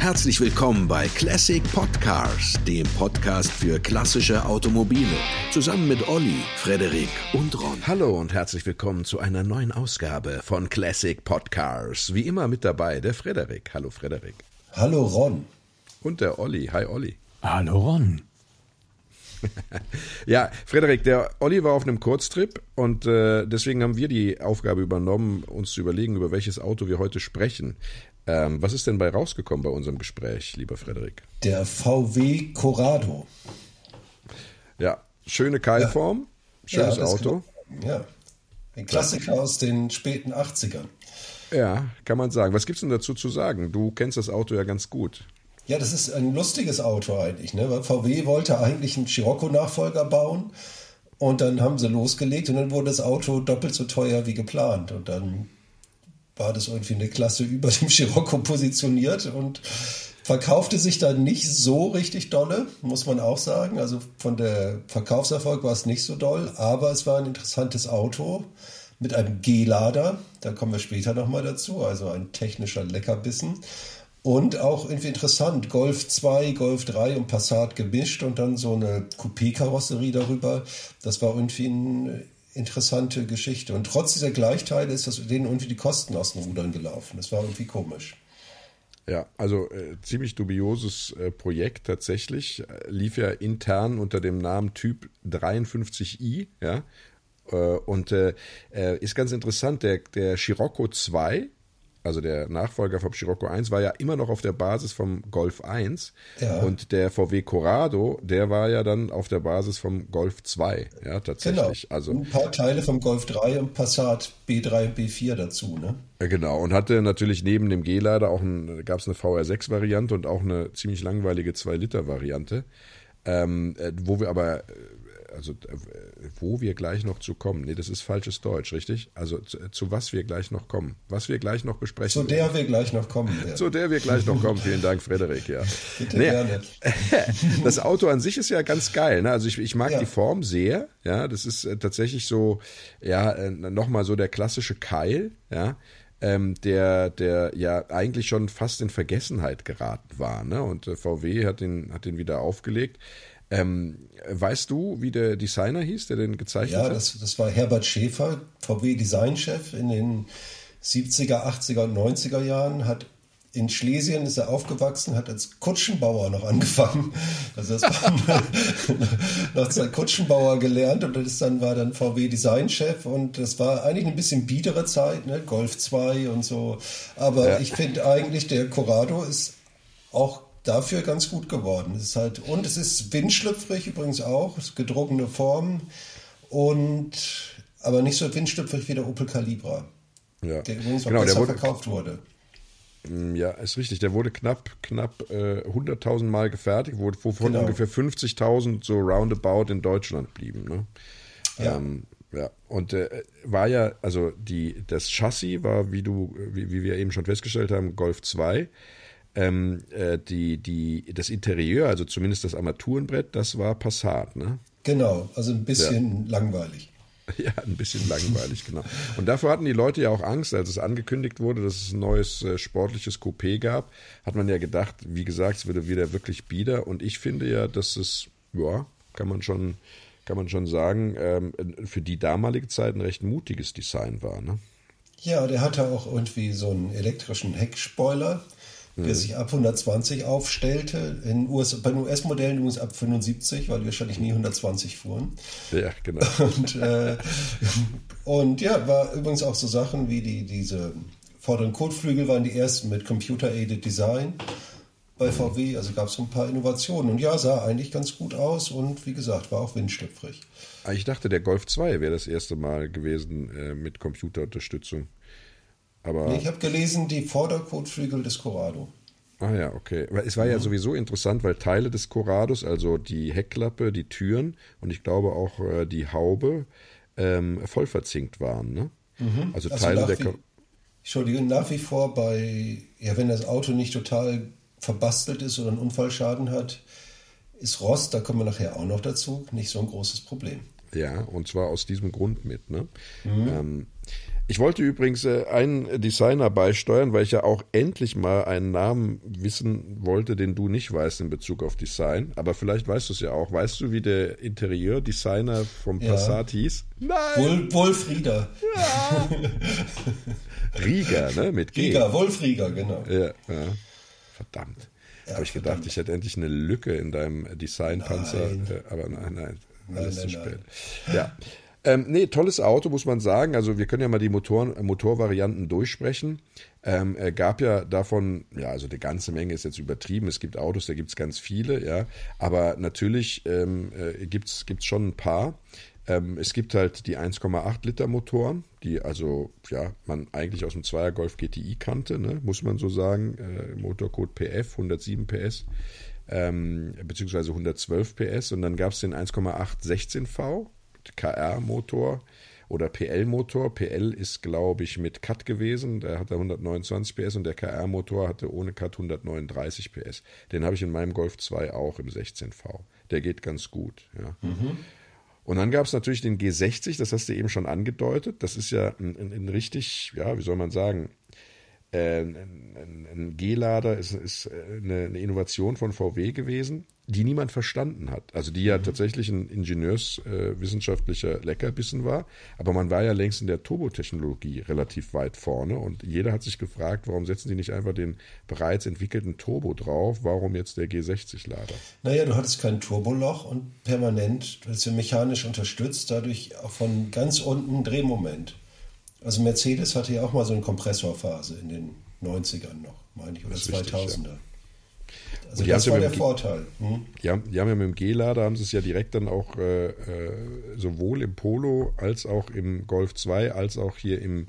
Herzlich willkommen bei Classic Podcars, dem Podcast für klassische Automobile. Zusammen mit Olli, Frederik und Ron. Hallo und herzlich willkommen zu einer neuen Ausgabe von Classic Podcars. Wie immer mit dabei der Frederik. Hallo Frederik. Hallo Ron. Und der Olli. Hi Olli. Hallo Ron. ja, Frederik, der Olli war auf einem Kurztrip und äh, deswegen haben wir die Aufgabe übernommen, uns zu überlegen, über welches Auto wir heute sprechen. Ähm, was ist denn bei rausgekommen bei unserem Gespräch, lieber Frederik? Der VW Corrado. Ja, schöne Keilform, ja. schönes ja, Auto. Kann, ja, ein Klassiker aus den späten 80ern. Ja, kann man sagen. Was gibt es denn dazu zu sagen? Du kennst das Auto ja ganz gut. Ja, das ist ein lustiges Auto eigentlich. Ne? Weil VW wollte eigentlich einen Scirocco-Nachfolger bauen und dann haben sie losgelegt und dann wurde das Auto doppelt so teuer wie geplant. Und dann war das irgendwie eine Klasse über dem Scirocco positioniert und verkaufte sich dann nicht so richtig dolle, muss man auch sagen. Also von der Verkaufserfolg war es nicht so doll, aber es war ein interessantes Auto mit einem G-Lader. Da kommen wir später nochmal dazu. Also ein technischer Leckerbissen. Und auch irgendwie interessant, Golf 2, Golf 3 und Passat gemischt und dann so eine Coupé-Karosserie darüber. Das war irgendwie eine interessante Geschichte. Und trotz dieser Gleichteile ist das denen irgendwie die Kosten aus den Rudern gelaufen. Das war irgendwie komisch. Ja, also äh, ziemlich dubioses äh, Projekt tatsächlich. Äh, lief ja intern unter dem Namen Typ 53i, ja. Äh, und äh, äh, ist ganz interessant, der, der Scirocco 2 also der Nachfolger vom Scirocco 1, war ja immer noch auf der Basis vom Golf 1. Ja. Und der VW Corrado, der war ja dann auf der Basis vom Golf 2. Ja, tatsächlich. Genau. Also, ein paar Teile vom Golf 3 und Passat B3 und B4 dazu, ne? Genau. Und hatte natürlich neben dem G-Lader auch ein, gab es eine VR6-Variante und auch eine ziemlich langweilige 2-Liter-Variante. Ähm, äh, wo wir aber also wo wir gleich noch zu kommen. Nee, das ist falsches Deutsch, richtig? Also zu, zu was wir gleich noch kommen. Was wir gleich noch besprechen. Zu der werden. wir gleich noch kommen. Ja. Zu der wir gleich noch kommen. Vielen Dank, Frederik, ja. Bitte nee, gerne. Das Auto an sich ist ja ganz geil. Ne? Also ich, ich mag ja. die Form sehr. Ja, das ist äh, tatsächlich so, ja, äh, nochmal so der klassische Keil, ja. Ähm, der, der ja eigentlich schon fast in Vergessenheit geraten war. Ne? Und äh, VW hat den, hat den wieder aufgelegt. Ähm, weißt du, wie der Designer hieß, der den gezeichnet ja, hat? Ja, das, das war Herbert Schäfer, VW-Designchef in den 70er, 80er und 90er Jahren, hat in Schlesien ist er aufgewachsen, hat als Kutschenbauer noch angefangen. Also das war noch als Kutschenbauer gelernt und das dann war dann VW Designchef und das war eigentlich ein bisschen biedere Zeit, ne? Golf 2 und so. Aber ja. ich finde eigentlich der Corrado ist auch dafür ganz gut geworden. Es ist halt, und es ist windschlüpfrig übrigens auch, gedruckene Form und aber nicht so windschlüpfrig wie der Opel Calibra. Ja. Der übrigens genau, besser wurde, verkauft wurde. Mm, ja, ist richtig. Der wurde knapp, knapp äh, 100.000 Mal gefertigt, wovon genau. ungefähr 50.000 so roundabout in Deutschland blieben. Ne? Ja. Ähm, ja, und äh, war ja, also die, das Chassis war, wie du, wie, wie wir eben schon festgestellt haben, Golf 2 ähm, äh, die, die, das Interieur, also zumindest das Armaturenbrett, das war Passat, ne? Genau, also ein bisschen ja. langweilig. Ja, ein bisschen langweilig, genau. Und dafür hatten die Leute ja auch Angst, als es angekündigt wurde, dass es ein neues äh, sportliches Coupé gab, hat man ja gedacht, wie gesagt, es würde wieder wirklich bieder. Und ich finde ja, dass es, ja, kann man schon, kann man schon sagen, ähm, für die damalige Zeit ein recht mutiges Design war, ne? Ja, der hatte auch irgendwie so einen elektrischen Heckspoiler der sich ab 120 aufstellte. In US, bei den US-Modellen übrigens ab 75, weil die wahrscheinlich nie 120 fuhren. Ja, genau. Und, äh, und ja, war übrigens auch so Sachen wie die, diese vorderen Kotflügel waren die ersten mit Computer-Aided Design bei VW. Also gab es so ein paar Innovationen. Und ja, sah eigentlich ganz gut aus und wie gesagt, war auch windstüpfrig. Ah, ich dachte, der Golf 2 wäre das erste Mal gewesen äh, mit Computerunterstützung. Aber nee, ich habe gelesen, die Vorderkotflügel des Corrado. Ah ja, okay. Aber es war ja mhm. sowieso interessant, weil Teile des Corrados, also die Heckklappe, die Türen und ich glaube auch äh, die Haube, ähm, voll verzinkt waren. Ne? Mhm. Also, also Teile der. Wie, Entschuldigung, nach wie vor bei, ja, wenn das Auto nicht total verbastelt ist oder einen Unfallschaden hat, ist Rost, da kommen wir nachher auch noch dazu, nicht so ein großes Problem. Ja, und zwar aus diesem Grund mit. Ne? Mhm. Ähm, Ich wollte übrigens äh, einen Designer beisteuern, weil ich ja auch endlich mal einen Namen wissen wollte, den du nicht weißt in Bezug auf Design. Aber vielleicht weißt du es ja auch. Weißt du, wie der Interieurdesigner vom Ja. Passat hieß? Nein! Wol Wolfrieder. Rieger, ne? Mit G. Rieger, Wolfrieger, genau. Ja, ja. Verdammt. Habe ich gedacht, ich hätte endlich eine Lücke in deinem Designpanzer. Nein. Äh, Aber nein, nein. Alles nein, zu nein. spät. Ja. Ähm, nee, tolles Auto, muss man sagen. Also wir können ja mal die Motoren, äh, Motorvarianten durchsprechen. Ähm, äh, gab ja davon, ja, also eine ganze Menge ist jetzt übertrieben. Es gibt Autos, da gibt es ganz viele, ja. Aber natürlich ähm, äh, gibt es schon ein paar. Ähm, es gibt halt die 1,8 Liter Motoren, die also, ja, man eigentlich aus dem Zweier Golf GTI kannte, ne, muss man so sagen. Äh, Motorcode PF, 107 PS, ähm, beziehungsweise 112 PS. Und dann gab es den 1,8 16V, KR-Motor oder PL-Motor. PL ist, glaube ich, mit Cut gewesen. Der hatte 129 PS und der KR-Motor hatte ohne Cut 139 PS. Den habe ich in meinem Golf 2 auch im 16V. Der geht ganz gut, ja. Und dann gab es natürlich den G60, das hast du eben schon angedeutet. Das ist ja ein, ein, ein richtig, ja, wie soll man sagen, äh, ein, ein, ein G-Lader ist, ist äh, eine, eine Innovation von VW gewesen, die niemand verstanden hat. Also die ja tatsächlich ein ingenieurswissenschaftlicher Leckerbissen war, aber man war ja längst in der Turbotechnologie relativ weit vorne und jeder hat sich gefragt, warum setzen die nicht einfach den bereits entwickelten Turbo drauf, warum jetzt der G60-Lader? Naja, du hattest kein Turboloch und permanent, du hast ja mechanisch unterstützt, dadurch auch von ganz unten Drehmoment. Also Mercedes hatte ja auch mal so eine Kompressorphase in den 90ern noch, meine ich, oder Das ist richtig, 2000er. Also das war ja der Vorteil. Hm? Die haben, die haben ja mit dem G-Lader, haben sie es ja direkt dann auch äh, äh, sowohl im Polo als auch im Golf 2, als auch hier im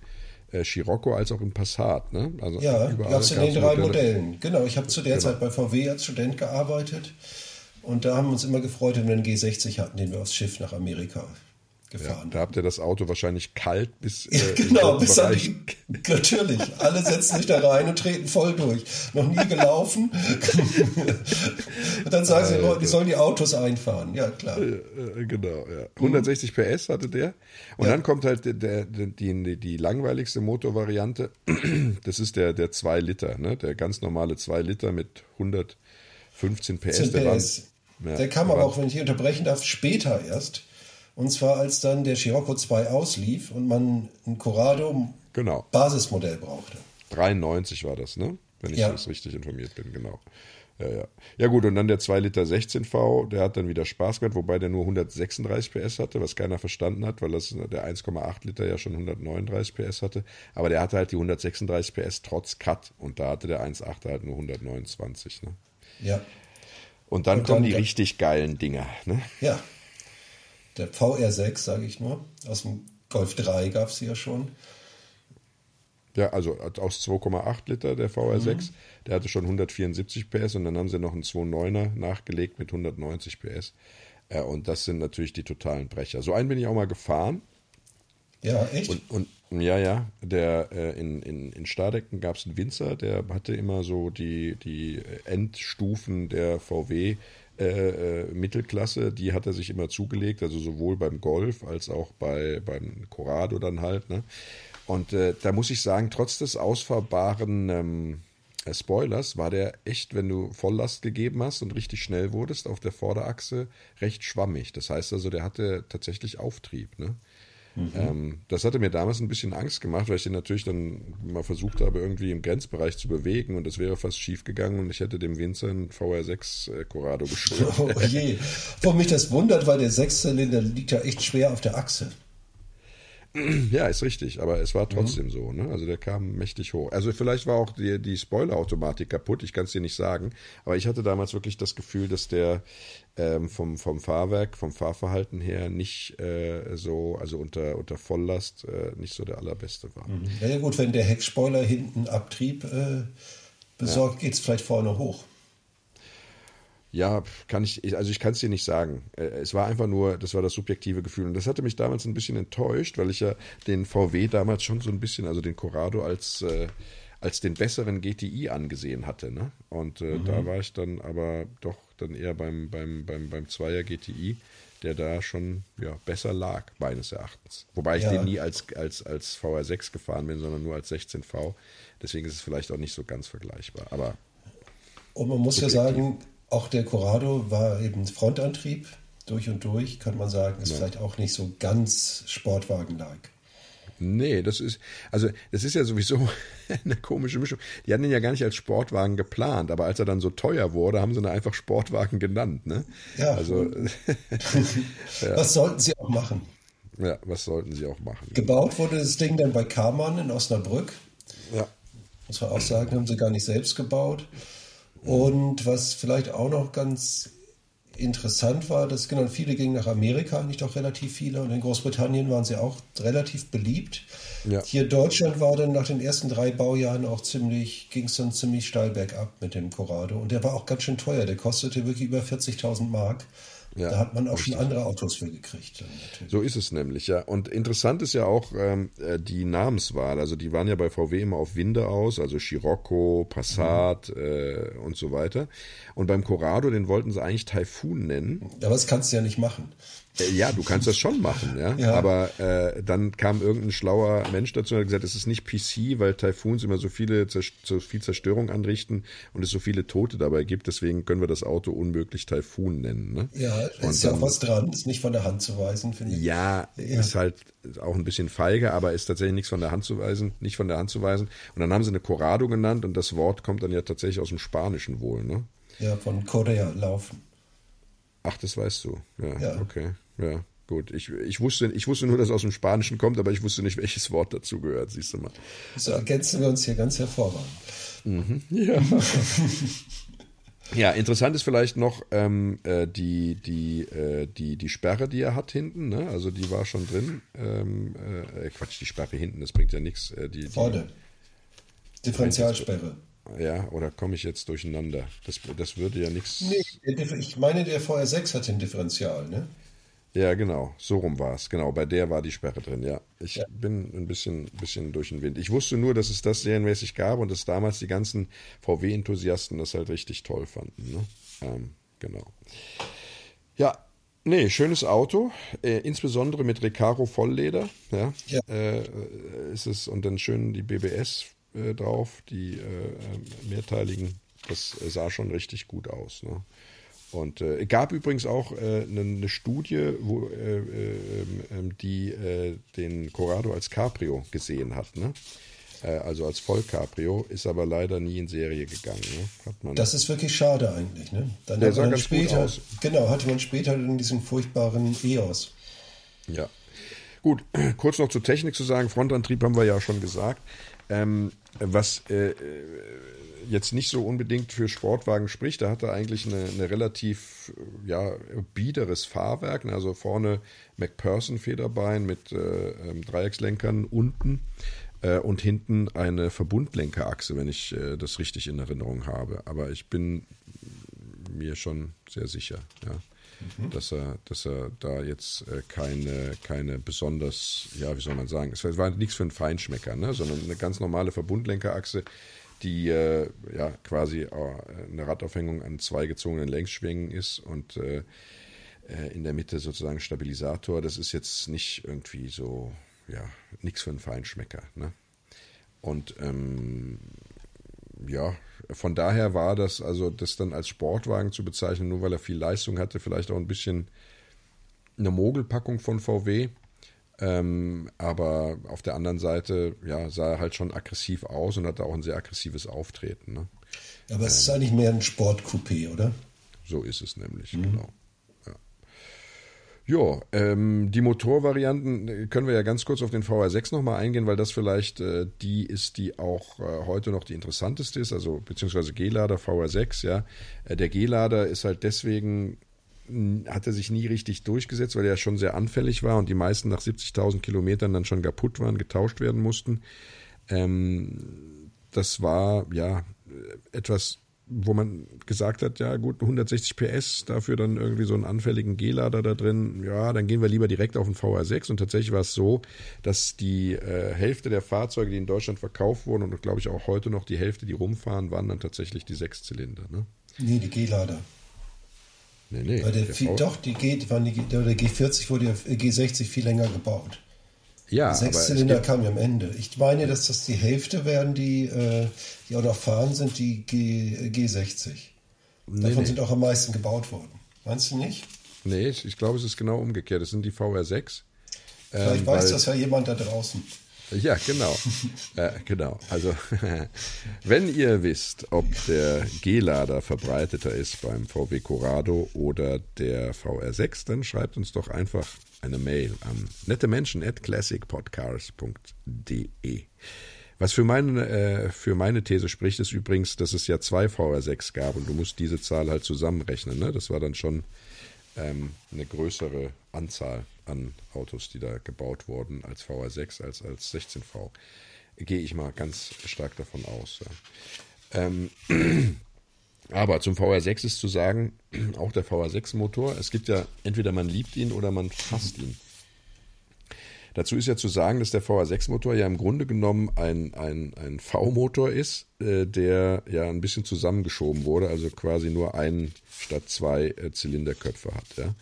äh, Scirocco, als auch im Passat. Ne? Also Ja, gab es in den drei Modelle. Modellen. Genau, ich habe zu der Zeit bei VW als Student gearbeitet und da haben wir uns immer gefreut, wenn wir einen G60 hatten, den wir aufs Schiff nach Amerika Ja, gefahren da habt ihr das Auto wahrscheinlich kalt bis äh, Ja, genau, bis an die, natürlich. Alle setzen sich da rein und treten voll durch. Noch nie gelaufen. und dann sagen sie den Leuten, die sollen die Autos einfahren. Ja, klar. Äh, genau, ja. 160 PS hatte der. Und dann kommt halt der, der, die, die, langweiligste Motorvariante. Das ist der, der 2 Liter, ne? der ganz normale 2 Liter mit 115 PS. 10 Der war- PS. ja, der kam aber auch, wenn ich hier unterbrechen darf, später erst. Und zwar als dann der Scirocco 2 auslief und man ein Corrado Genau. Basismodell brauchte. 93 war das, ne? Wenn ich Ja. jetzt richtig informiert bin, genau. Ja, ja. ja gut, und dann der 2 Liter 16V, der hat dann wieder Spaß gemacht, wobei der nur 136 PS hatte, was keiner verstanden hat, weil das der 1,8 Liter ja schon 139 PS hatte. Aber der hatte halt die 136 PS trotz Cut und da hatte der 1,8 halt nur 129. Ne? Ja. Und dann Und kommen dann die der- richtig geilen Dinger. Ne? Ja. Der VR6, sage ich nur. Aus dem Golf 3 gab es ja schon. Ja, also aus 2,8 Liter der VR6, Mhm. der hatte schon 174 PS und dann haben sie noch einen 2,9er nachgelegt mit 190 PS. Äh, und das sind natürlich die totalen Brecher. So einen bin ich auch mal gefahren. Ja, echt? Und, und ja, ja, der äh, in, in, in Stadecken gab es einen Winzer, der hatte immer so die, die Endstufen der VW äh, äh, Mittelklasse, die hat er sich immer zugelegt, also sowohl beim Golf als auch bei, beim Corrado dann halt. Ne? Und äh, da muss ich sagen, trotz des ausfahrbaren ähm, äh, Spoilers war der echt, wenn du Volllast gegeben hast und richtig schnell wurdest, auf der Vorderachse recht schwammig. Das heißt also, der hatte tatsächlich Auftrieb. Ne? Ähm, das hatte mir damals ein bisschen Angst gemacht, weil ich den natürlich dann mal versucht habe, irgendwie im Grenzbereich zu bewegen und das wäre fast schief gegangen und ich hätte dem Winzer einen VR6 äh, Corrado geschuldet. Oh je. Wo mich das wundert, weil der Sechszylinder liegt ja echt schwer auf der Achse. Ja, ist richtig, aber es war trotzdem so. Ne? Also der kam mächtig hoch. Also vielleicht war auch die, die Spoiler-Automatik kaputt, ich kann es dir nicht sagen. Aber ich hatte damals wirklich das Gefühl, dass der ähm, vom, vom Fahrwerk, vom Fahrverhalten her nicht äh, so, also unter, unter Volllast äh, nicht so der allerbeste war. Ja, ja gut, wenn der Heckspoiler hinten Abtrieb äh, besorgt, geht es vielleicht vorne hoch. Ja, kann ich, also ich kann es dir nicht sagen. Äh, Es war einfach nur, das war das subjektive Gefühl. Und das hatte mich damals ein bisschen enttäuscht, weil ich ja den VW damals schon so ein bisschen, also den Corrado als, äh, als den besseren GTI angesehen hatte. Ne? Und äh, da war ich dann aber doch dann eher beim, beim, beim, beim Zweier GTI, der da schon ja, besser lag, meines Erachtens. Wobei ich ja. den nie als, als, als VR6 gefahren bin, sondern nur als 16V. Deswegen ist es vielleicht auch nicht so ganz vergleichbar. Aber und man muss ja sagen, auch der Corrado war eben Frontantrieb durch und durch, kann man sagen. Ist ja. vielleicht auch nicht so ganz Sportwagen-like. Nee, das ist, also das ist ja sowieso eine komische Mischung. Die hatten ihn ja gar nicht als Sportwagen geplant, aber als er dann so teuer wurde, haben sie ihn einfach Sportwagen genannt. Ne? Ja. Also, ja. Was sollten sie auch machen? Ja, was sollten sie auch machen? Gebaut wurde das Ding dann bei Karmann in Osnabrück. Ja. Muss man auch sagen, haben sie gar nicht selbst gebaut. Und was vielleicht auch noch ganz interessant war, dass genau viele gingen nach Amerika, nicht auch relativ viele, und in Großbritannien waren sie auch relativ beliebt. Ja. Hier Deutschland war dann nach den ersten drei Baujahren auch ziemlich, ging es dann ziemlich steil bergab mit dem Corrado. Und der war auch ganz schön teuer, der kostete wirklich über 40.000 Mark. Ja, da hat man auch richtig. schon andere Autos für gekriegt. so ist es nämlich, ja. Und interessant ist ja auch ähm, äh, die Namenswahl. Also die waren ja bei VW immer auf Winde aus, also Scirocco, Passat mhm. äh, und so weiter. Und beim Corrado, den wollten sie eigentlich Typhoon nennen. Aber das kannst du ja nicht machen. Äh, ja, du kannst das schon machen, ja. ja. Aber äh, dann kam irgendein schlauer Mensch dazu und hat gesagt, es ist nicht PC, weil Typhoons immer so viele so viel Zerstörung anrichten und es so viele Tote dabei gibt. Deswegen können wir das Auto unmöglich Typhoon nennen. Ne? Ja, ist ja auch was dran, ist nicht von der Hand zu weisen, finde ich. Ja, ja, ist halt auch ein bisschen feige, aber ist tatsächlich nichts von der Hand zu weisen, nicht von der Hand zu weisen. Und dann haben sie eine Corrado genannt und das Wort kommt dann ja tatsächlich aus dem Spanischen wohl, ne? Ja, von Korea laufen. Ach, das weißt du. Ja, ja. okay. Ja, gut. Ich, ich, wusste, ich wusste nur, dass es aus dem Spanischen kommt, aber ich wusste nicht, welches Wort dazu gehört, siehst du mal. So ergänzen wir uns hier ganz hervorragend. Mhm. Ja. Ja, interessant ist vielleicht noch ähm, äh, die, die, äh, die, die Sperre, die er hat hinten. Ne? Also die war schon drin. Ähm, äh, Quatsch, die Sperre hinten, das bringt ja nichts. Äh, die, Vorne. Differentialsperre. Ja, oder komme ich jetzt durcheinander? Das, das würde ja nichts. Nee, ich meine, der VR6 hat den Differential, ne? Ja, genau. So rum war es. Genau, bei der war die Sperre drin, ja. Ich ja. bin ein bisschen, bisschen durch den Wind. Ich wusste nur, dass es das serienmäßig gab und dass damals die ganzen VW-Enthusiasten das halt richtig toll fanden. Ne? Ähm, genau. Ja, nee, schönes Auto. Äh, insbesondere mit Recaro Vollleder. Ja, ja. Äh, ist es und dann schön die BBS äh, drauf, die äh, mehrteiligen. Das sah schon richtig gut aus. Ne? Und äh, gab übrigens auch äh, eine, eine Studie, wo, äh, äh, ähm, die äh, den Corrado als Cabrio gesehen hat. Ne? Äh, also als Vollcabrio, ist aber leider nie in Serie gegangen. Ne? das ist wirklich schade eigentlich. Ne? Dann Der sah ganz später, gut aus. Genau, hatte man später in diesem furchtbaren EOS. Ja. Gut, kurz noch zur Technik zu sagen. Frontantrieb haben wir ja schon gesagt. Ähm, was äh, jetzt nicht so unbedingt für Sportwagen spricht. Da hat er eigentlich eine, eine relativ ja, biederes Fahrwerk. Also vorne McPherson-Federbein mit äh, ähm, Dreieckslenkern unten äh, und hinten eine Verbundlenkerachse, wenn ich äh, das richtig in Erinnerung habe. Aber ich bin mir schon sehr sicher, ja, mhm. dass, er, dass er da jetzt äh, keine, keine besonders, ja, wie soll man sagen, es war nichts für einen Feinschmecker, ne, sondern eine ganz normale Verbundlenkerachse die äh, ja quasi äh, eine Radaufhängung an zwei gezogenen Längsschwingen ist und äh, äh, in der Mitte sozusagen Stabilisator. Das ist jetzt nicht irgendwie so, ja, nichts für einen Feinschmecker. Ne? Und ähm, ja, von daher war das, also das dann als Sportwagen zu bezeichnen, nur weil er viel Leistung hatte, vielleicht auch ein bisschen eine Mogelpackung von VW. Ähm, aber auf der anderen Seite ja, sah er halt schon aggressiv aus und hatte auch ein sehr aggressives Auftreten. Ne? Aber es ähm, ist eigentlich mehr ein Sportcoupé, oder? So ist es nämlich, mhm. genau. Ja, ähm, die Motorvarianten äh, können wir ja ganz kurz auf den VR6 nochmal eingehen, weil das vielleicht äh, die ist, die auch äh, heute noch die interessanteste ist, also beziehungsweise G-Lader VR6, ja. Äh, der G-Lader ist halt deswegen hat er sich nie richtig durchgesetzt, weil er schon sehr anfällig war und die meisten nach 70.000 Kilometern dann schon kaputt waren, getauscht werden mussten. Ähm, das war ja etwas, wo man gesagt hat, ja gut, 160 PS, dafür dann irgendwie so einen anfälligen G-Lader da drin, ja, dann gehen wir lieber direkt auf den VR6 und tatsächlich war es so, dass die äh, Hälfte der Fahrzeuge, die in Deutschland verkauft wurden und glaube ich auch heute noch die Hälfte, die rumfahren, waren dann tatsächlich die Sechszylinder. Ne? Nee, die G-Lader. Nee, nee. der, der viel, doch, die G, waren die, der G40 wurde ja G60 viel länger gebaut. Ja, Sechs Zylinder kam ja am Ende. Ich meine, dass das die Hälfte werden, die, äh, die auch noch fahren, sind die G, G60. Nee, Davon nee. sind auch am meisten gebaut worden. Meinst du nicht? Nee, ich, ich glaube, es ist genau umgekehrt. Das sind die VR6. Vielleicht ähm, weiß das ja jemand da draußen. Ja, genau. äh, genau. Also, wenn ihr wisst, ob der G-Lader verbreiteter ist beim VW Corrado oder der VR6, dann schreibt uns doch einfach eine Mail an nettemenschen@classicpodcars.de. Was für meine, äh, für meine These spricht, ist übrigens, dass es ja zwei VR6 gab und du musst diese Zahl halt zusammenrechnen. Ne? Das war dann schon ähm, eine größere Anzahl an Autos, die da gebaut wurden als VR6 als als 16V. Gehe ich mal ganz stark davon aus. Ja. Ähm, aber zum VR6 ist zu sagen, auch der VR6-Motor, es gibt ja, entweder man liebt ihn oder man hasst ihn. Dazu ist ja zu sagen, dass der VR6-Motor ja im Grunde genommen ein, ein, ein V-Motor ist, äh, der ja ein bisschen zusammengeschoben wurde, also quasi nur einen statt zwei äh, Zylinderköpfe hat. Ja.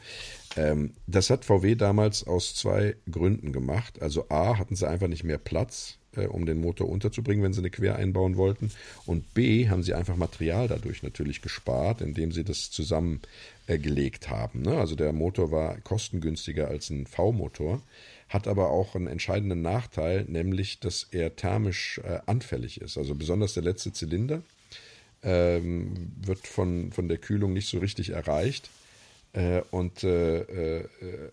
Ähm, das hat VW damals aus zwei Gründen gemacht. Also A, hatten sie einfach nicht mehr Platz, äh, um den Motor unterzubringen, wenn sie eine Quer einbauen wollten. Und B, haben sie einfach Material dadurch natürlich gespart, indem sie das zusammengelegt haben. Ne? Also der Motor war kostengünstiger als ein V-Motor hat aber auch einen entscheidenden Nachteil, nämlich dass er thermisch äh, anfällig ist. Also besonders der letzte Zylinder ähm, wird von, von der Kühlung nicht so richtig erreicht. Äh, und äh, äh,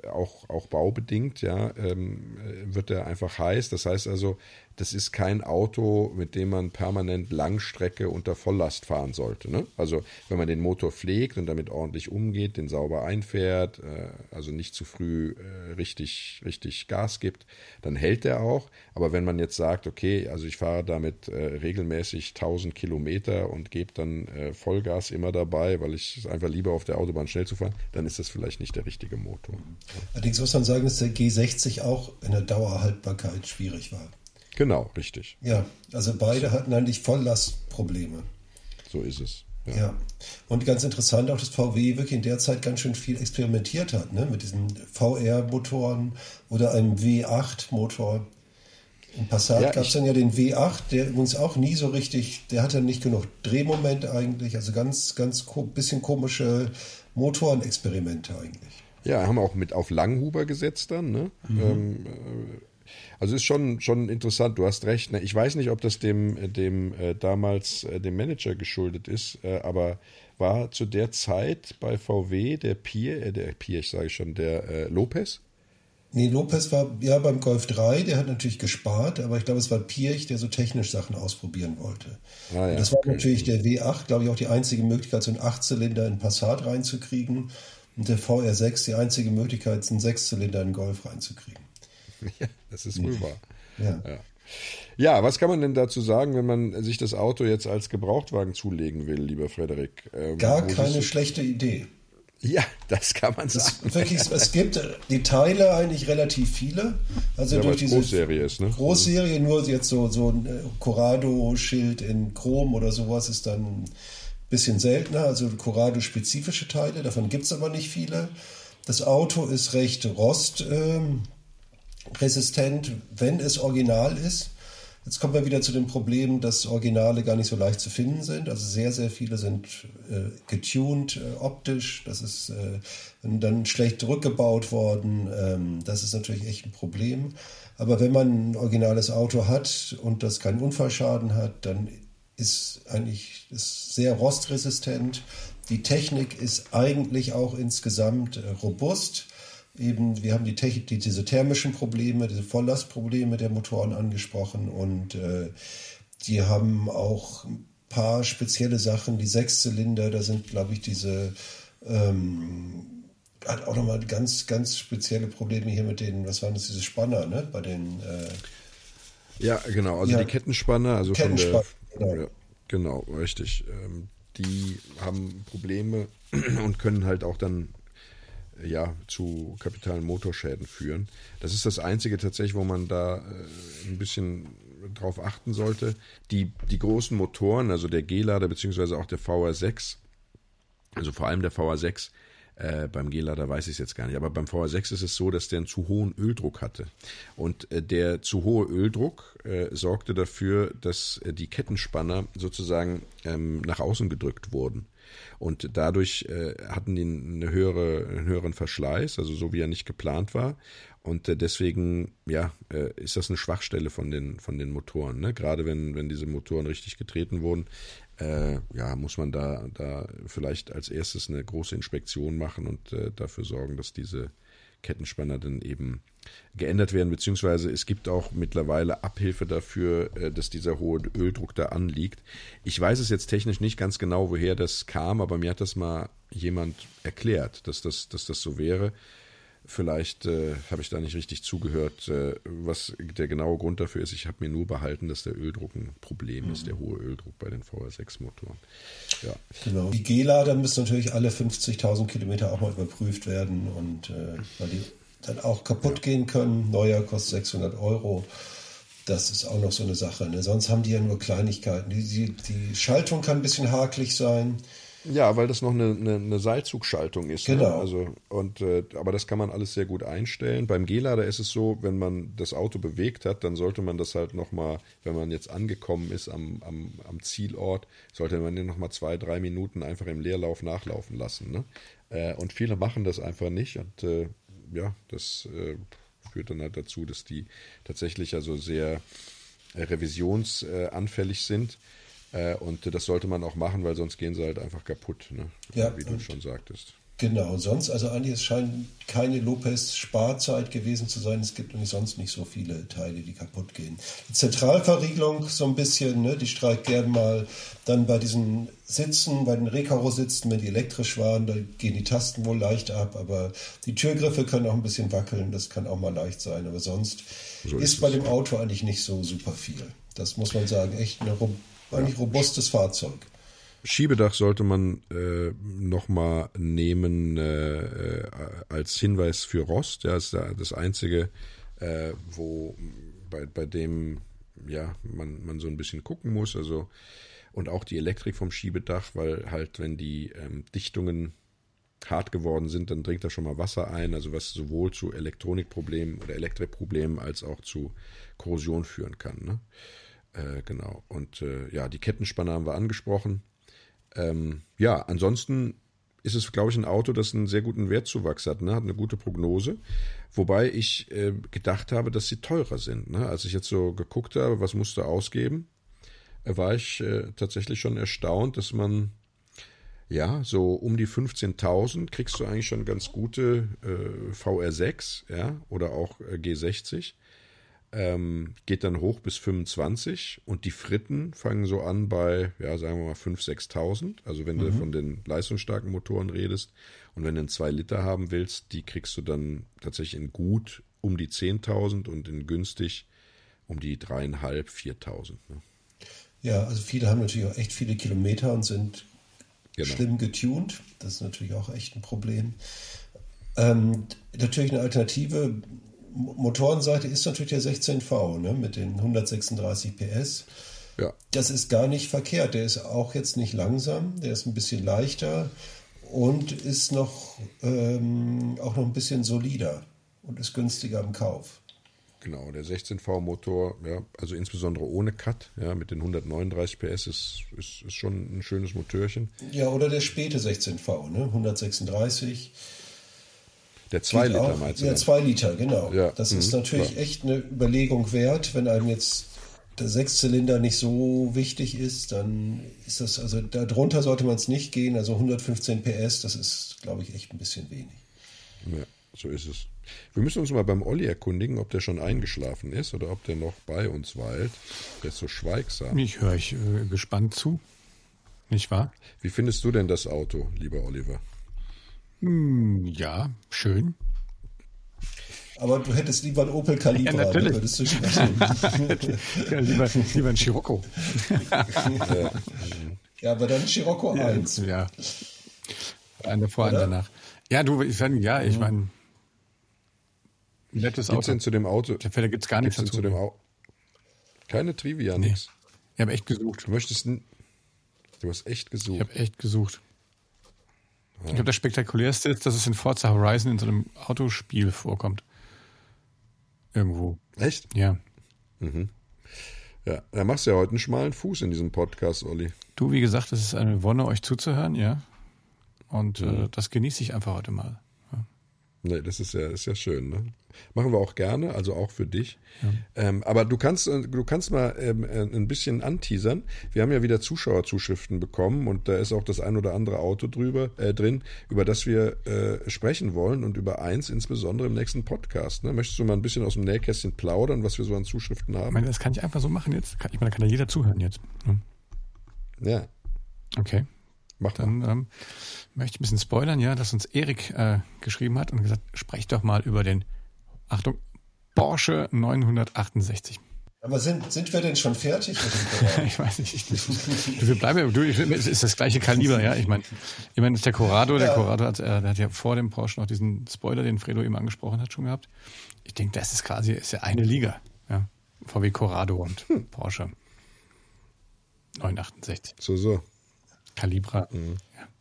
auch, auch baubedingt ja, ähm, wird er einfach heiß. Das heißt also, das ist kein Auto, mit dem man permanent Langstrecke unter Volllast fahren sollte. Ne? Also wenn man den Motor pflegt und damit ordentlich umgeht, den sauber einfährt, äh, also nicht zu früh äh, richtig, richtig Gas gibt, dann hält der auch. Aber wenn man jetzt sagt, okay, also ich fahre damit äh, regelmäßig 1000 Kilometer und gebe dann äh, Vollgas immer dabei, weil ich es einfach lieber auf der Autobahn schnell zu fahren, dann ist das vielleicht nicht der richtige Motor. Allerdings muss man sagen, dass der G60 auch in der Dauerhaltbarkeit schwierig war. Genau, richtig. Ja, also beide hatten eigentlich Volllastprobleme. So ist es. Ja. ja. Und ganz interessant auch, dass VW wirklich in der Zeit ganz schön viel experimentiert hat, ne? mit diesen VR-Motoren oder einem W8-Motor. Im Passat ja, gab es dann ja den W8, der übrigens auch nie so richtig, der hatte nicht genug Drehmoment eigentlich, also ganz, ganz ko bisschen komische Motorenexperimente eigentlich. Ja, haben auch mit auf Langhuber gesetzt dann, ne? Mhm. Ähm, äh, also ist schon, schon interessant, du hast recht. Ne? Ich weiß nicht, ob das dem, dem äh, damals äh, dem Manager geschuldet ist, äh, aber war zu der Zeit bei VW der Pier, äh, der Pier, ich sage schon, der äh, Lopez? Nee, Lopez war ja beim Golf 3, der hat natürlich gespart, aber ich glaube, es war Pirch, der so technisch Sachen ausprobieren wollte. Ah, ja, das war okay. natürlich der W8, glaube ich, auch die einzige Möglichkeit, so einen Achtzylinder in Passat reinzukriegen. Und der VR6 die einzige Möglichkeit, einen Sechszylinder in Golf reinzukriegen. Ja, das ist wohl wahr. Ja. ja. Ja, was kann man denn dazu sagen, wenn man sich das Auto jetzt als Gebrauchtwagen zulegen will, lieber Frederik? Ähm, Gar keine schlechte Idee. Ja, das kann man sagen. Wirklich, es gibt die Teile eigentlich relativ viele. Also ja, durch diese Großserie ist, ne? Großserie, nur jetzt so, so ein äh, Corrado-Schild in Chrom oder sowas ist dann ein bisschen seltener. Also Corrado-spezifische Teile, davon gibt es aber nicht viele. Das Auto ist recht rost. Ähm, resistent, wenn es original ist. Jetzt kommen wir wieder zu dem Problem, dass Originale gar nicht so leicht zu finden sind. Also sehr, sehr viele sind äh, getuned äh, optisch. Das ist äh, dann schlecht rückgebaut worden. Ähm, das ist natürlich echt ein Problem. Aber wenn man ein originales Auto hat und das keinen Unfallschaden hat, dann ist eigentlich ist sehr rostresistent. Die Technik ist eigentlich auch insgesamt äh, robust eben, wir haben die, die, diese thermischen Probleme, diese Volllastprobleme der Motoren angesprochen und äh, die haben auch ein paar spezielle Sachen, die Sechszylinder, da sind, glaube ich, diese ähm, hat auch nochmal ganz, ganz spezielle Probleme hier mit den, was waren das, diese Spanner, ne? Bei den äh, Ja, genau, also ja, die Kettenspanner, also Kettenspanner, von der, genau. Ja, genau, richtig. Ähm, die haben Probleme und können halt auch dann ja, zu kapitalen Motorschäden führen. Das ist das Einzige tatsächlich, wo man da äh, ein bisschen drauf achten sollte. Die, die großen Motoren, also der G-Lader beziehungsweise auch der VR6, also vor allem der VR6, Äh, beim G-Lader weiß ich es jetzt gar nicht. Aber beim VR6 ist es so, dass der einen zu hohen Öldruck hatte. Und äh, der zu hohe Öldruck äh, sorgte dafür, dass äh, die Kettenspanner sozusagen ähm, nach außen gedrückt wurden. Und dadurch äh, hatten die eine höhere, einen höheren Verschleiß, also so wie er nicht geplant war. Und äh, deswegen, ja, äh, ist das eine Schwachstelle von den, von den Motoren. Ne? Gerade wenn, wenn diese Motoren richtig getreten wurden, äh, ja, muss man da, da vielleicht als erstes eine große Inspektion machen und äh, dafür sorgen, dass diese Kettenspanner dann eben geändert werden, beziehungsweise es gibt auch mittlerweile Abhilfe dafür, äh, dass dieser hohe Öldruck da anliegt. Ich weiß es jetzt technisch nicht ganz genau, woher das kam, aber mir hat das mal jemand erklärt, dass das, dass das so wäre. Vielleicht äh, habe ich da nicht richtig zugehört, äh, was der genaue Grund dafür ist. Ich habe mir nur behalten, dass der Öldruck ein Problem mhm. ist, der hohe Öldruck bei den VR6-Motoren. Ja. Genau. Die G-Lader müssen natürlich alle 50.000 Kilometer auch mal überprüft werden und äh, weil die dann auch kaputt ja. gehen können. Neuer kostet 600 Euro. Das ist auch noch so eine Sache. Ne? Sonst haben die ja nur Kleinigkeiten. Die, die, die Schaltung kann ein bisschen hakelig sein. Ja, weil das noch eine, eine, eine Seilzugschaltung ist. Ne? Genau. Ne? Also, und, äh, aber das kann man alles sehr gut einstellen. Beim G-Lader ist es so, wenn man das Auto bewegt hat, dann sollte man das halt nochmal, wenn man jetzt angekommen ist am, am, am Zielort, sollte man den nochmal zwei, drei Minuten einfach im Leerlauf nachlaufen lassen. Ne? Äh, und viele machen das einfach nicht. Und äh, ja, das äh, führt dann halt dazu, dass die tatsächlich also sehr äh, revisionsanfällig sind. Äh, und das sollte man auch machen, weil sonst gehen sie halt einfach kaputt, ne? ja, wie du schon sagtest. Genau, sonst, also eigentlich, es scheint keine Lopez-Sparzeit gewesen zu sein. Es gibt nämlich sonst nicht so viele Teile, die kaputt gehen. Die Zentralverriegelung so ein bisschen, ne, die streikt gern mal. Dann bei diesen Sitzen, bei den Recaro-Sitzen, wenn die elektrisch waren, da gehen die Tasten wohl leicht ab, aber die Türgriffe können auch ein bisschen wackeln, das kann auch mal leicht sein. Aber sonst so ist, ist bei dem Auto eigentlich nicht so super viel. Das muss man sagen, echt ein eigentlich robustes Fahrzeug. Schiebedach sollte man äh, nochmal nehmen äh, äh, als Hinweis für Rost. Ja, ist das einzige, äh, wo bei, bei dem ja man, man so ein bisschen gucken muss. Also und auch die Elektrik vom Schiebedach, weil halt, wenn die ähm, Dichtungen hart geworden sind, dann dringt da schon mal Wasser ein, also was sowohl zu Elektronikproblemen oder Elektrikproblemen als auch zu Korrosion führen kann. Ne? Äh, genau. Und äh, ja, die Kettenspanne haben wir angesprochen. Ähm, ja, ansonsten ist es, glaube ich, ein Auto, das einen sehr guten Wertzuwachs hat, ne? hat eine gute Prognose. Wobei ich äh, gedacht habe, dass sie teurer sind. Ne? Als ich jetzt so geguckt habe, was musste ausgeben, äh, war ich äh, tatsächlich schon erstaunt, dass man ja so um die 15.000 kriegst du eigentlich schon ganz gute äh, VR6 ja, oder auch G60 ähm, geht dann hoch bis 25 und die Fritten fangen so an bei, ja, sagen wir mal 5.000, 6.000. Also wenn mhm. du von den leistungsstarken Motoren redest und wenn du einen 2 Liter haben willst, die kriegst du dann tatsächlich in gut um die 10.000 und in günstig um die 3.500, 4.000. Ne? Ja, also viele haben natürlich auch echt viele Kilometer und sind genau. schlimm getuned. Das ist natürlich auch echt ein Problem. Ähm, natürlich eine Alternative Motorenseite ist natürlich der 16V ne, mit den 136 PS. Ja. Das ist gar nicht verkehrt. Der ist auch jetzt nicht langsam, der ist ein bisschen leichter und ist noch ähm, auch noch ein bisschen solider und ist günstiger im Kauf. Genau, der 16V-Motor, ja, also insbesondere ohne Cut, ja, mit den 139 PS ist, ist, ist schon ein schönes Motörchen. Ja, oder der späte 16V, ne? 136 der 2 Liter auch, meinst du? Der 2 Liter, genau. Ja. Das mhm. ist natürlich ja. echt eine Überlegung wert, wenn einem jetzt der Sechszylinder nicht so wichtig ist, dann ist das, also darunter sollte man es nicht gehen. Also 115 PS, das ist, glaube ich, echt ein bisschen wenig. Ja, so ist es. Wir müssen uns mal beim Olli erkundigen, ob der schon eingeschlafen ist oder ob der noch bei uns weilt. Der ist so schweigsam. Ich höre ich äh, gespannt zu. Nicht wahr? Wie findest du denn das Auto, lieber Oliver? Hm, ja, schön. Aber du hättest lieber ein Opel Calibra, ja, natürlich. du ja, lieber, lieber ein Scirocco. ja, aber dann Scirocco ja, 1. Ja. Ein davor, ein danach. Ja, du, ich fand, ja, ich meine, nettes Auto. denn zu dem Auto? Da gibt es gar nichts dazu. Zu dem Au Keine Trivia, nee. nichts. Ich habe echt gesucht. Du möchtest, du hast echt gesucht. Ich habe echt gesucht. Ich glaube, das spektakulärste ist, dass es in Forza Horizon in so einem Autospiel vorkommt. Irgendwo. Echt? Ja. Ja, da machst du ja heute einen schmalen Fuß in diesem Podcast, Olli. Du, wie gesagt, es ist eine Wonne, euch zuzuhören, ja. Und äh, das genieße ich einfach heute mal. Nee, das ist ja, ist ja schön, ne? Machen wir auch gerne, also auch für dich. Ähm, aber du kannst, äh, du kannst mal ähm, äh, ein bisschen anteasern. Wir haben ja wieder Zuschauerzuschriften bekommen und da ist auch das ein oder andere Auto drüber äh, drin, über das wir äh, sprechen wollen und über eins insbesondere im nächsten Podcast. Ne? Möchtest du mal ein bisschen aus dem Nähkästchen plaudern, was wir so an Zuschriften Ich haben? meine, das kann ich einfach so machen jetzt. Ich meine, da kann ja jeder zuhören jetzt. Hm. Ja, Okay. Mach mal. Dann ähm, möchte ich ein bisschen spoilern, ja, dass uns Erik äh, geschrieben hat und gesagt, sprecht doch mal über den, Achtung, Porsche 968. Aber sind, sind wir denn schon fertig mit dem Corrado? ich weiß nicht. Ich, du, wir bleiben, ja- du, ich, es ist das gleiche Kaliber, ja. Ich meine, ich ist der Corrado, der Ja. Corrado hat, äh, der hat ja vor dem Porsche noch diesen Spoiler, den Fredo eben angesprochen hat, schon gehabt. Ich denke, das ist quasi, ist ja eine Liga, ja. VW Corrado und Porsche 968. So, so. Calibra. Ja.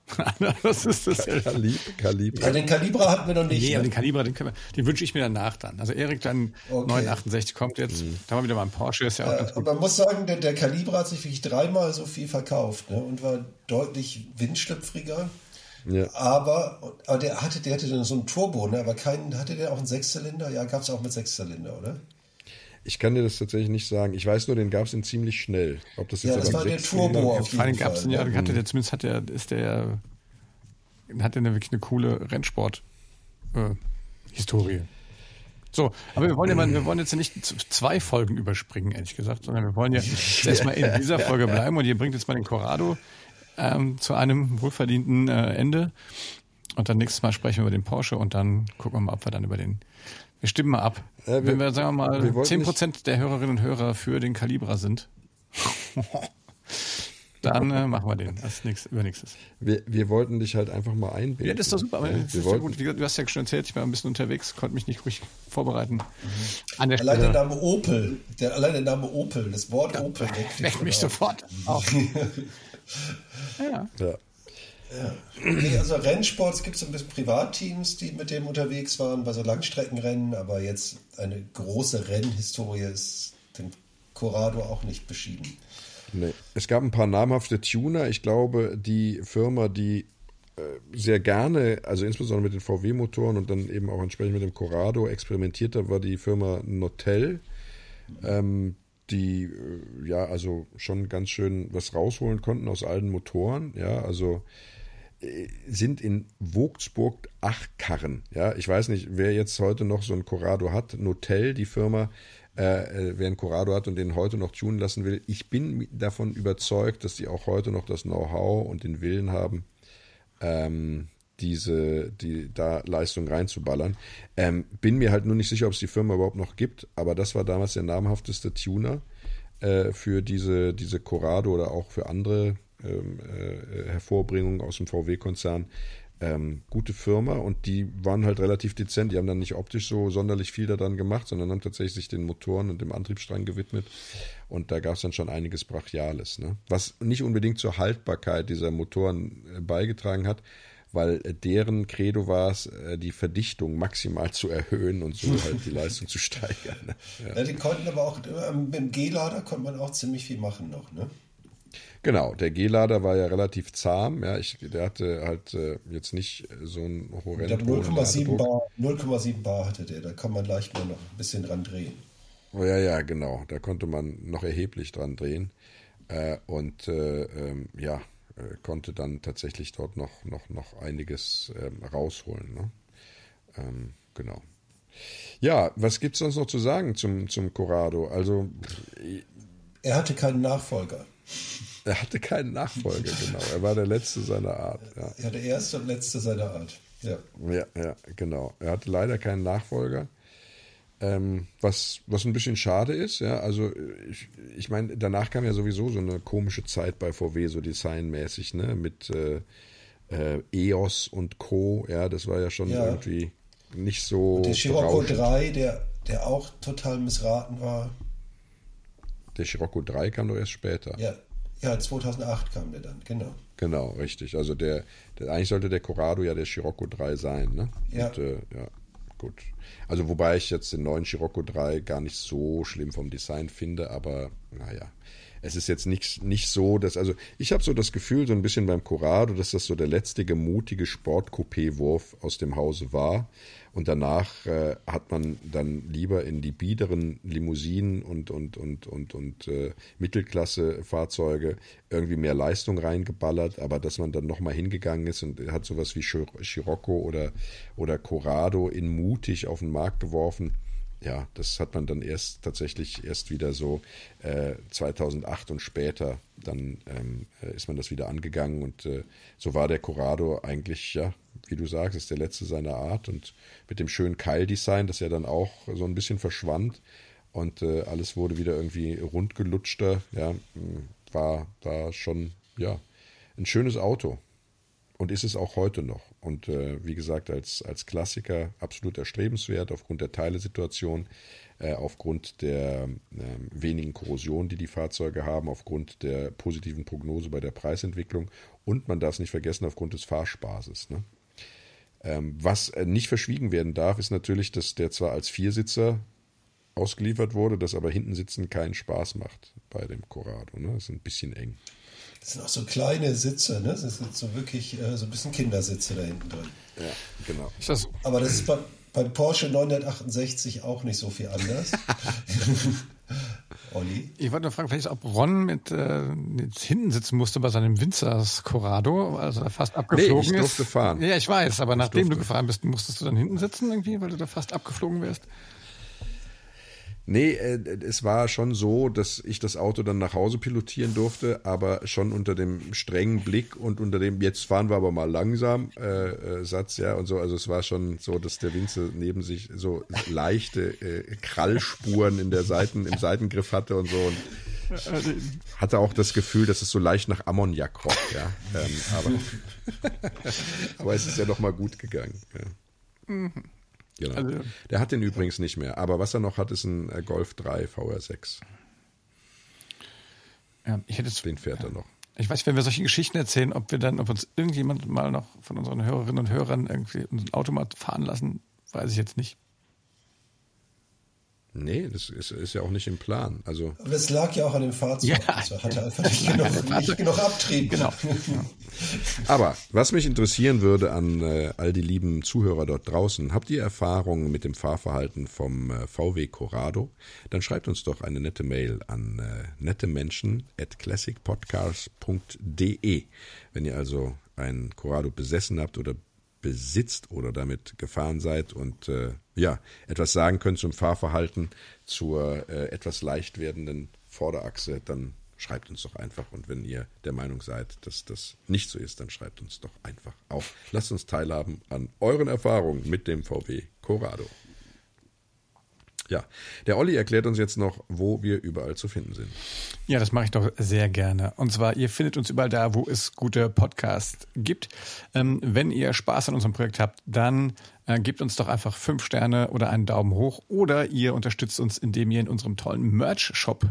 das ist das. Ja. Kalib, Kalib. Ja, den Kalibra hatten wir noch nicht. Nee, aber ne? den Kalibra, den, können wir, den wünsche ich mir danach dann. Also Erik, dann Okay. 968 kommt jetzt. Da haben wir wieder mal ein Porsche, ist ja auch gut. aber man muss sagen, der, der Kalibra hat sich wirklich dreimal so viel verkauft ne? und war deutlich windschlüpfriger. Ja. Aber, aber der hatte, der hatte dann so einen Turbo, ne? aber keinen, hatte der auch einen Sechszylinder? Ja, gab es auch mit Sechszylinder, oder? Ich kann dir das tatsächlich nicht sagen. Ich weiß nur, den gab es in ziemlich schnell. Ob das jetzt Ja, das aber war der Turbo auf Vor allem jeden gab es Fall. ja, hatte der zumindest hat der, ist der, hat der eine, wirklich eine coole Rennsport äh. So, aber wir wollen ja mal, wir wollen jetzt ja nicht zwei Folgen überspringen, ehrlich gesagt, sondern wir wollen ja jetzt erstmal in dieser Folge bleiben und ihr bringt jetzt mal den Corrado ähm, zu einem wohlverdienten äh, Ende. Und dann nächstes Mal sprechen wir über den Porsche und dann gucken wir mal, ob wir dann über den. Wir stimmen mal ab. Äh, wir- Wenn wir, sagen wir wir mal, wollten 10% der Hörerinnen und Hörer für den Kalibra sind, dann äh, machen wir den als nächstes, übernächstes. Wir, wir wollten dich halt einfach mal einbinden. Ja, das ist doch super. Aber Ja, wir ist ja wollten, gut. Wie gesagt, Du hast ja schon erzählt, ich war ein bisschen unterwegs, konnte mich nicht ruhig vorbereiten. An der Allein der Stelle Name Opel, der, allein der Name Opel, das Wort Opel weckt weckt mich sofort auf. ja. ja. Nee, also Rennsports gibt es ein bisschen Privatteams, die mit dem unterwegs waren, bei so Langstreckenrennen, aber jetzt eine große Rennhistorie ist dem Corrado auch nicht beschieden. Nee. Es gab ein paar namhafte Tuner. Ich glaube, die Firma, die äh, sehr gerne, also insbesondere mit den VW-Motoren und dann eben auch entsprechend mit dem Corrado experimentiert hat, war die Firma Notel, ähm, die äh, ja also schon ganz schön was rausholen konnten aus alten Motoren. Ja, also sind in Vogtsburg Achkarren. Ja, ich weiß nicht, wer jetzt heute noch so ein Corrado hat. Notel, die Firma, äh, äh, wer ein Corrado hat und den heute noch tunen lassen will. Ich bin davon überzeugt, dass die auch heute noch das Know-how und den Willen haben, ähm, diese, die da Leistung reinzuballern. Ähm, bin mir halt nur nicht sicher, ob es die Firma überhaupt noch gibt, aber das war damals der namhafteste Tuner äh, für diese, diese Corrado oder auch für andere äh, Hervorbringungen aus dem VW-Konzern. Ähm, gute Firma und die waren halt relativ dezent. Die haben dann nicht optisch so sonderlich viel daran gemacht, sondern haben tatsächlich sich den Motoren und dem Antriebsstrang gewidmet. Und da gab es dann schon einiges Brachiales, ne? was nicht unbedingt zur Haltbarkeit dieser Motoren äh, beigetragen hat, weil äh, deren Credo war es, äh, die Verdichtung maximal zu erhöhen und so halt die Leistung zu steigern. Ne? Ja. Ja, die konnten aber auch, äh, mit dem G-Lader konnte man auch ziemlich viel machen noch, ne? Genau, der G-Lader war ja relativ zahm. Ja, ich, der hatte halt äh, jetzt nicht so einen horrenden glaube 0,7 Ladedruck. Bar, 0,7 Bar hatte der, da kann man leicht mal noch ein bisschen dran drehen. Oh, ja, ja, genau. Da konnte man noch erheblich dran drehen. Äh, und äh, ähm, ja, äh, konnte dann tatsächlich dort noch, noch, noch einiges ähm, rausholen. Ne? Ähm, genau. Ja, was gibt es sonst noch zu sagen zum, zum Corrado? Also, Er hatte keinen Nachfolger. Er hatte keinen Nachfolger, genau. Er war der Letzte seiner Art. Ja. Er der erste und letzte seiner Art. Ja. Ja, ja, genau. Er hatte leider keinen Nachfolger. Ähm, was, was ein bisschen schade ist, ja, also ich, ich meine, danach kam ja sowieso so eine komische Zeit bei VW, so designmäßig, ne, mit äh, äh, EOS und Co., ja, das war ja schon Ja. irgendwie nicht so Der Scirocco berauschend. 3, der, der auch total missraten war. Der Scirocco 3 kam doch erst später. Ja, Ja, 2008 kam der dann, genau. Genau, richtig. Also der, der eigentlich sollte der Corrado ja der Scirocco 3 sein, ne? Ja. Und, äh, ja, gut. Also wobei ich jetzt den neuen Scirocco 3 gar nicht so schlimm vom Design finde, aber naja. Es ist jetzt nicht, nicht so, dass, also ich habe so das Gefühl, so ein bisschen beim Corrado, dass das so der letzte mutige Sportcoupé-Wurf aus dem Hause war. Und danach äh, hat man dann lieber in die biederen Limousinen und, und, und, und, und äh, Mittelklasse-Fahrzeuge irgendwie mehr Leistung reingeballert, aber dass man dann nochmal hingegangen ist und hat sowas wie Scirocco oder, oder Corrado in mutig auf den Markt geworfen ja, das hat man dann erst tatsächlich erst wieder so äh, 2008 und später, dann ähm, äh, ist man das wieder angegangen und äh, so war der Corrado eigentlich, ja, wie du sagst, ist der letzte seiner Art und mit dem schönen Keildesign, das ja dann auch so ein bisschen verschwand und äh, alles wurde wieder irgendwie rundgelutschter, ja, war, war schon, ja, ein schönes Auto und ist es auch heute noch. Und äh, wie gesagt, als, als Klassiker absolut erstrebenswert aufgrund der Teilesituation, äh, aufgrund der äh, wenigen Korrosion, die die Fahrzeuge haben, aufgrund der positiven Prognose bei der Preisentwicklung und man darf es nicht vergessen, aufgrund des Fahrspaßes. Ne? Ähm, was äh, nicht verschwiegen werden darf, ist natürlich, dass der zwar als Viersitzer ausgeliefert wurde, dass aber hinten sitzen keinen Spaß macht bei dem Corrado. Ne? Das ist ein bisschen eng. Das sind auch so kleine Sitze, ne? Das sind so wirklich äh, so ein bisschen Kindersitze da hinten drin. Ja, genau. Das Aber das ist bei, beim Porsche 968 auch nicht so viel anders. Olli? Ich wollte nur fragen, vielleicht ob Ron mit, äh, mit hinten sitzen musste bei seinem Winzers Corrado, also er fast abgeflogen nee, ich durfte ist. fahren. Ja, ich weiß, aber ich nachdem durfte. du gefahren bist, musstest du dann hinten sitzen irgendwie, weil du da fast abgeflogen wärst? Nee, äh, es war schon so, dass ich das Auto dann nach Hause pilotieren durfte, aber schon unter dem strengen Blick und unter dem, jetzt fahren wir aber mal langsam, äh, äh, Satz, ja, und so. Also es war schon so, dass der Winze neben sich so leichte äh, Krallspuren in der Seiten, im Seitengriff hatte und so. Und hatte auch das Gefühl, dass es so leicht nach Ammoniak roch, ja. Ähm, aber, aber es ist ja noch mal gut gegangen. Ja. Mhm. Genau. Also, der hat den übrigens nicht mehr. Aber was er noch hat, ist ein äh, Golf 3 VR6. Ja, ich hätte den fährt ja. er noch. Ich weiß, wenn wir solche Geschichten erzählen, ob wir dann, ob uns irgendjemand mal noch von unseren Hörerinnen und Hörern irgendwie unseren Automat fahren lassen, weiß ich jetzt nicht. Nee, das ist, ist, ja auch nicht im Plan. Also Aber das lag ja auch an dem Fahrzeug. Ja. Also hatte einfach nicht genug, nicht genug Abtrieb. Genau. Aber was mich interessieren würde an äh, all die lieben Zuhörer dort draußen, habt ihr Erfahrungen mit dem Fahrverhalten vom äh, VW Corrado? Dann schreibt uns doch eine nette Mail an äh, nettemenschen at classicpodcast.de. Wenn ihr also einen Corrado besessen habt oder besitzt oder damit gefahren seid und äh, ja, etwas sagen könnt zum Fahrverhalten, zur äh, etwas leicht werdenden Vorderachse, dann schreibt uns doch einfach. Und wenn ihr der Meinung seid, dass das nicht so ist, dann schreibt uns doch einfach auf. Lasst uns teilhaben an euren Erfahrungen mit dem VW Corrado. Ja, der Olli erklärt uns jetzt noch, wo wir überall zu finden sind. Ja, das mache ich doch sehr gerne. Und zwar, ihr findet uns überall da, wo es gute Podcasts gibt. Ähm, wenn ihr Spaß an unserem Projekt habt, dann äh, gebt uns doch einfach fünf Sterne oder einen Daumen hoch oder ihr unterstützt uns, indem ihr in unserem tollen Merch-Shop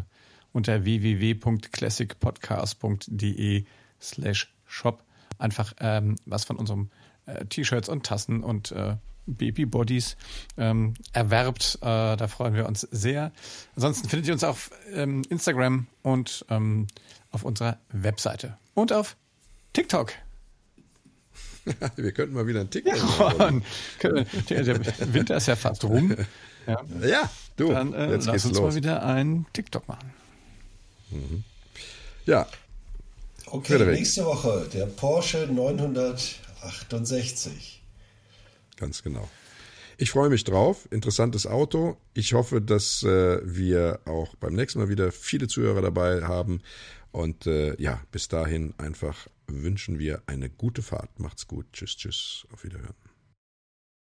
unter www.classicpodcast.de slash shop einfach ähm, was von unserem äh, T-Shirts und Tassen und äh, Babybodies ähm, erwerbt. Äh, da freuen wir uns sehr. Ansonsten findet ihr uns auf ähm, Instagram und ähm, auf unserer Webseite und auf TikTok. wir könnten mal wieder ein TikTok ja, machen. Der Winter ist ja fast rum. Ja, ja du. Dann äh, lass uns los. mal wieder ein TikTok machen. Mhm. Ja. Okay, Frederik. nächste Woche der Porsche 968. Ganz genau. Ich freue mich drauf. Interessantes Auto. Ich hoffe, dass äh, wir auch beim nächsten Mal wieder viele Zuhörer dabei haben. Und äh, ja, bis dahin einfach wünschen wir eine gute Fahrt. Macht's gut. Tschüss, tschüss. Auf Wiederhören.